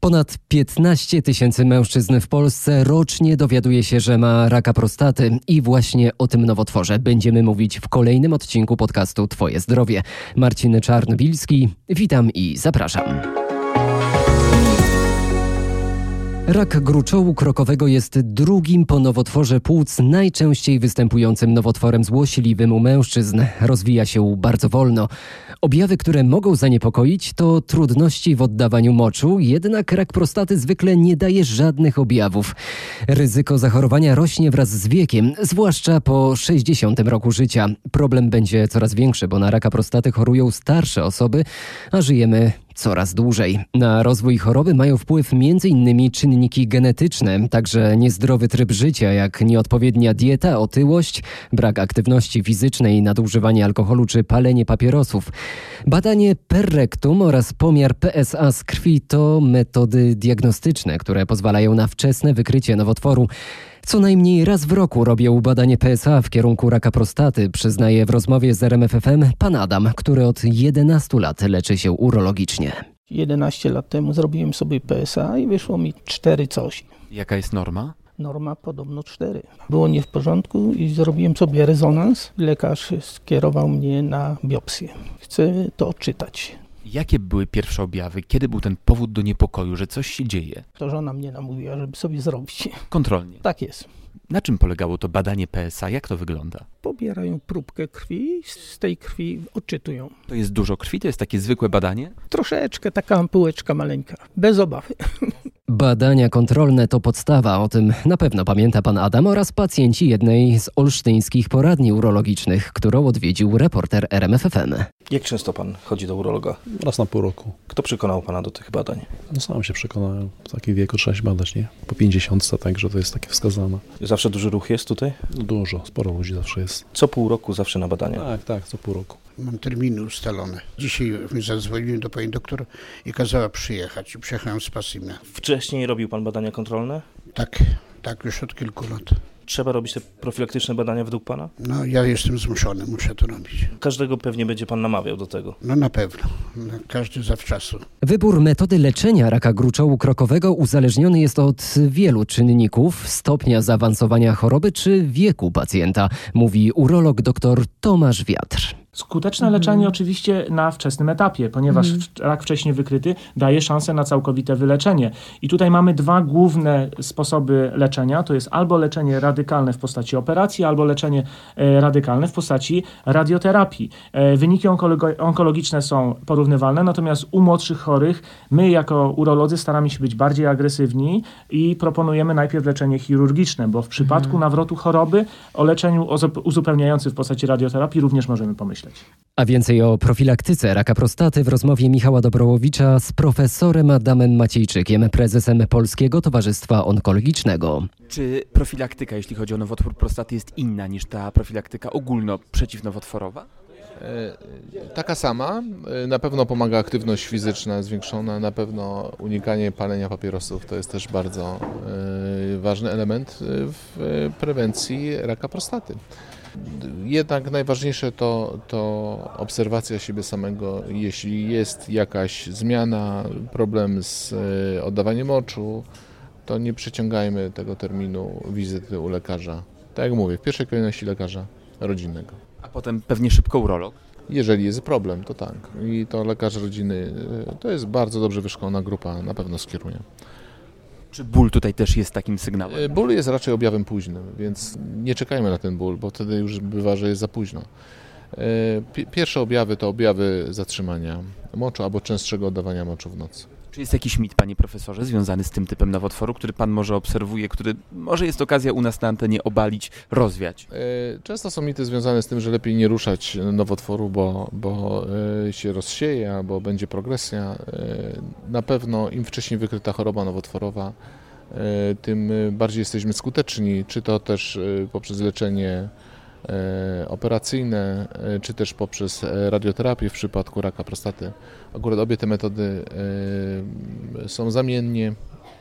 Ponad 15 tysięcy mężczyzn w Polsce rocznie dowiaduje się, że ma raka prostaty i właśnie o tym nowotworze będziemy mówić w kolejnym odcinku podcastu Twoje zdrowie. Marcin Czarnbilski, witam i zapraszam. Rak gruczołu krokowego jest drugim po nowotworze płuc najczęściej występującym nowotworem złośliwym u mężczyzn. Rozwija się bardzo wolno. Objawy, które mogą zaniepokoić, to trudności w oddawaniu moczu, jednak rak prostaty zwykle nie daje żadnych objawów. Ryzyko zachorowania rośnie wraz z wiekiem, zwłaszcza po 60 roku życia. Problem będzie coraz większy, bo na raka prostaty chorują starsze osoby, a żyjemy coraz dłużej. Na rozwój choroby mają wpływ m.in. czynniki genetyczne, także niezdrowy tryb życia, jak nieodpowiednia dieta, otyłość, brak aktywności fizycznej, nadużywanie alkoholu czy palenie papierosów. Badanie per rectum oraz pomiar PSA z krwi to metody diagnostyczne, które pozwalają na wczesne wykrycie nowotworu. Co najmniej raz w roku robię badanie PSA w kierunku raka prostaty, przyznaje w rozmowie z RMFFM pan Adam, który od 11 lat leczy się urologicznie. 11 lat temu zrobiłem sobie PSA i wyszło mi 4 coś. Jaka jest norma? Norma podobno 4. Było nie w porządku i zrobiłem sobie rezonans. Lekarz skierował mnie na biopsję. Chcę to odczytać. Jakie były pierwsze objawy? Kiedy był ten powód do niepokoju, że coś się dzieje? To żona mnie namówiła, żeby sobie zrobić. Kontrolnie. Tak jest. Na czym polegało to badanie PSA? Jak to wygląda? Pobierają próbkę krwi, z tej krwi odczytują. To jest dużo krwi? To jest takie zwykłe badanie? Troszeczkę, taka ampułeczka maleńka, bez obawy. Badania kontrolne to podstawa, o tym na pewno pamięta pan Adam oraz pacjenci jednej z olsztyńskich poradni urologicznych, którą odwiedził reporter RMFFM. Jak często pan chodzi do urologa? Raz na pół roku. Kto przekonał pana do tych badań? No sam się przekonałem. W takim wieku trzeba się badać, nie? Po 50, także to jest takie wskazane. Zawsze duży ruch jest tutaj? Dużo, sporo ludzi zawsze jest. Co pół roku zawsze na badania? Tak, tak, co pół roku. Mam terminy ustalone. Dzisiaj zadzwoniłem do pani doktor i kazała przyjechać. I przyjechałem z Pasymia. Wcześniej robił pan badania kontrolne? Tak, tak już od kilku lat. Trzeba robić te profilaktyczne badania według pana? No ja jestem zmuszony, muszę to robić. Każdego pewnie będzie pan namawiał do tego. No na pewno, no, każdy zawczasu. Wybór metody leczenia raka gruczołu krokowego uzależniony jest od wielu czynników, stopnia zaawansowania choroby czy wieku pacjenta, mówi urolog dr Tomasz Wiatr. Skuteczne Mhm. leczenie oczywiście na wczesnym etapie, ponieważ w- rak wcześniej wykryty daje szansę na całkowite wyleczenie. I tutaj mamy dwa główne sposoby leczenia. To jest albo leczenie radykalne w postaci operacji, albo leczenie e, radykalne w postaci radioterapii. E, Wyniki onkologiczne są porównywalne, natomiast u młodszych chorych my jako urolodzy staramy się być bardziej agresywni i proponujemy najpierw leczenie chirurgiczne, bo w przypadku nawrotu choroby o leczeniu uzupełniającym w postaci radioterapii również możemy pomyśleć. A więcej o profilaktyce raka prostaty w rozmowie Michała Dobrołowicza z profesorem Adamem Maciejczykiem, prezesem Polskiego Towarzystwa Onkologicznego. Czy profilaktyka, jeśli chodzi o nowotwór prostaty, jest inna niż ta profilaktyka ogólno przeciwnowotworowa? E, Taka sama. E, Na pewno pomaga aktywność fizyczna zwiększona, na pewno unikanie palenia papierosów to jest też bardzo e, ważny element w prewencji raka prostaty. Jednak najważniejsze to, to obserwacja siebie samego. Jeśli jest jakaś zmiana, problem z e, oddawaniem moczu, to nie przeciągajmy tego terminu wizyty u lekarza. Tak jak mówię, w pierwszej kolejności lekarza rodzinnego. A potem pewnie szybko urolog? Jeżeli jest problem, to tak. I to lekarz rodziny y, to jest bardzo dobrze wyszkolona grupa, na pewno skieruje. Czy ból tutaj też jest takim sygnałem? Y, Ból jest raczej objawem późnym, więc nie czekajmy na ten ból, bo wtedy już bywa, że jest za późno. Pi- Pierwsze objawy to objawy zatrzymania moczu albo częstszego oddawania moczu w nocy. Czy jest jakiś mit, panie profesorze, związany z tym typem nowotworu, który pan może obserwuje, który może jest okazja u nas na antenie obalić, rozwiać? Y, Często są mity związane z tym, że lepiej nie ruszać nowotworu, bo, bo y, się rozsieje albo będzie progresja. Y, Na pewno im wcześniej wykryta choroba nowotworowa, tym bardziej jesteśmy skuteczni, czy to też poprzez leczenie operacyjne, y, czy też poprzez e, radioterapię w przypadku raka prostaty. Akurat obie te metody są zamiennie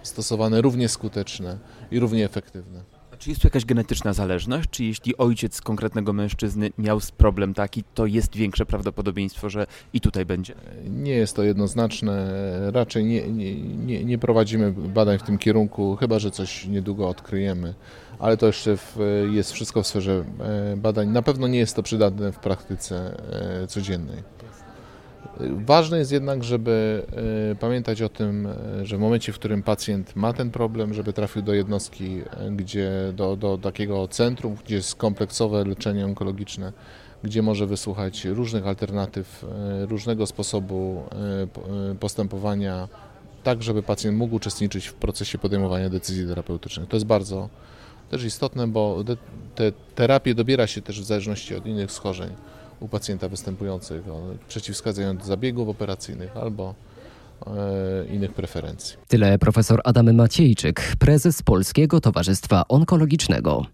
stosowane, równie skuteczne i równie efektywne. Czy jest tu jakaś genetyczna zależność? Czy jeśli ojciec konkretnego mężczyzny miał problem taki, to jest większe prawdopodobieństwo, że i tutaj będzie? Nie jest to jednoznaczne. Raczej nie, nie, nie, nie prowadzimy badań w tym kierunku, chyba że coś niedługo odkryjemy. Ale to jeszcze w, jest wszystko w sferze e, badań. Na pewno nie jest to przydatne w praktyce e, codziennej. Ważne jest jednak, żeby e, pamiętać o tym, e, że w momencie, w którym pacjent ma ten problem, żeby trafił do jednostki, e, gdzie do, do takiego centrum, gdzie jest kompleksowe leczenie onkologiczne, gdzie może wysłuchać różnych alternatyw, różnego sposobu postępowania, tak żeby pacjent mógł uczestniczyć w procesie podejmowania decyzji terapeutycznych. To jest bardzo też istotne, bo te terapie dobiera się też w zależności od innych schorzeń u pacjenta występujących, przeciwwskazując zabiegów operacyjnych albo e, innych preferencji. Tyle profesor Adam Maciejczyk, prezes Polskiego Towarzystwa Onkologicznego.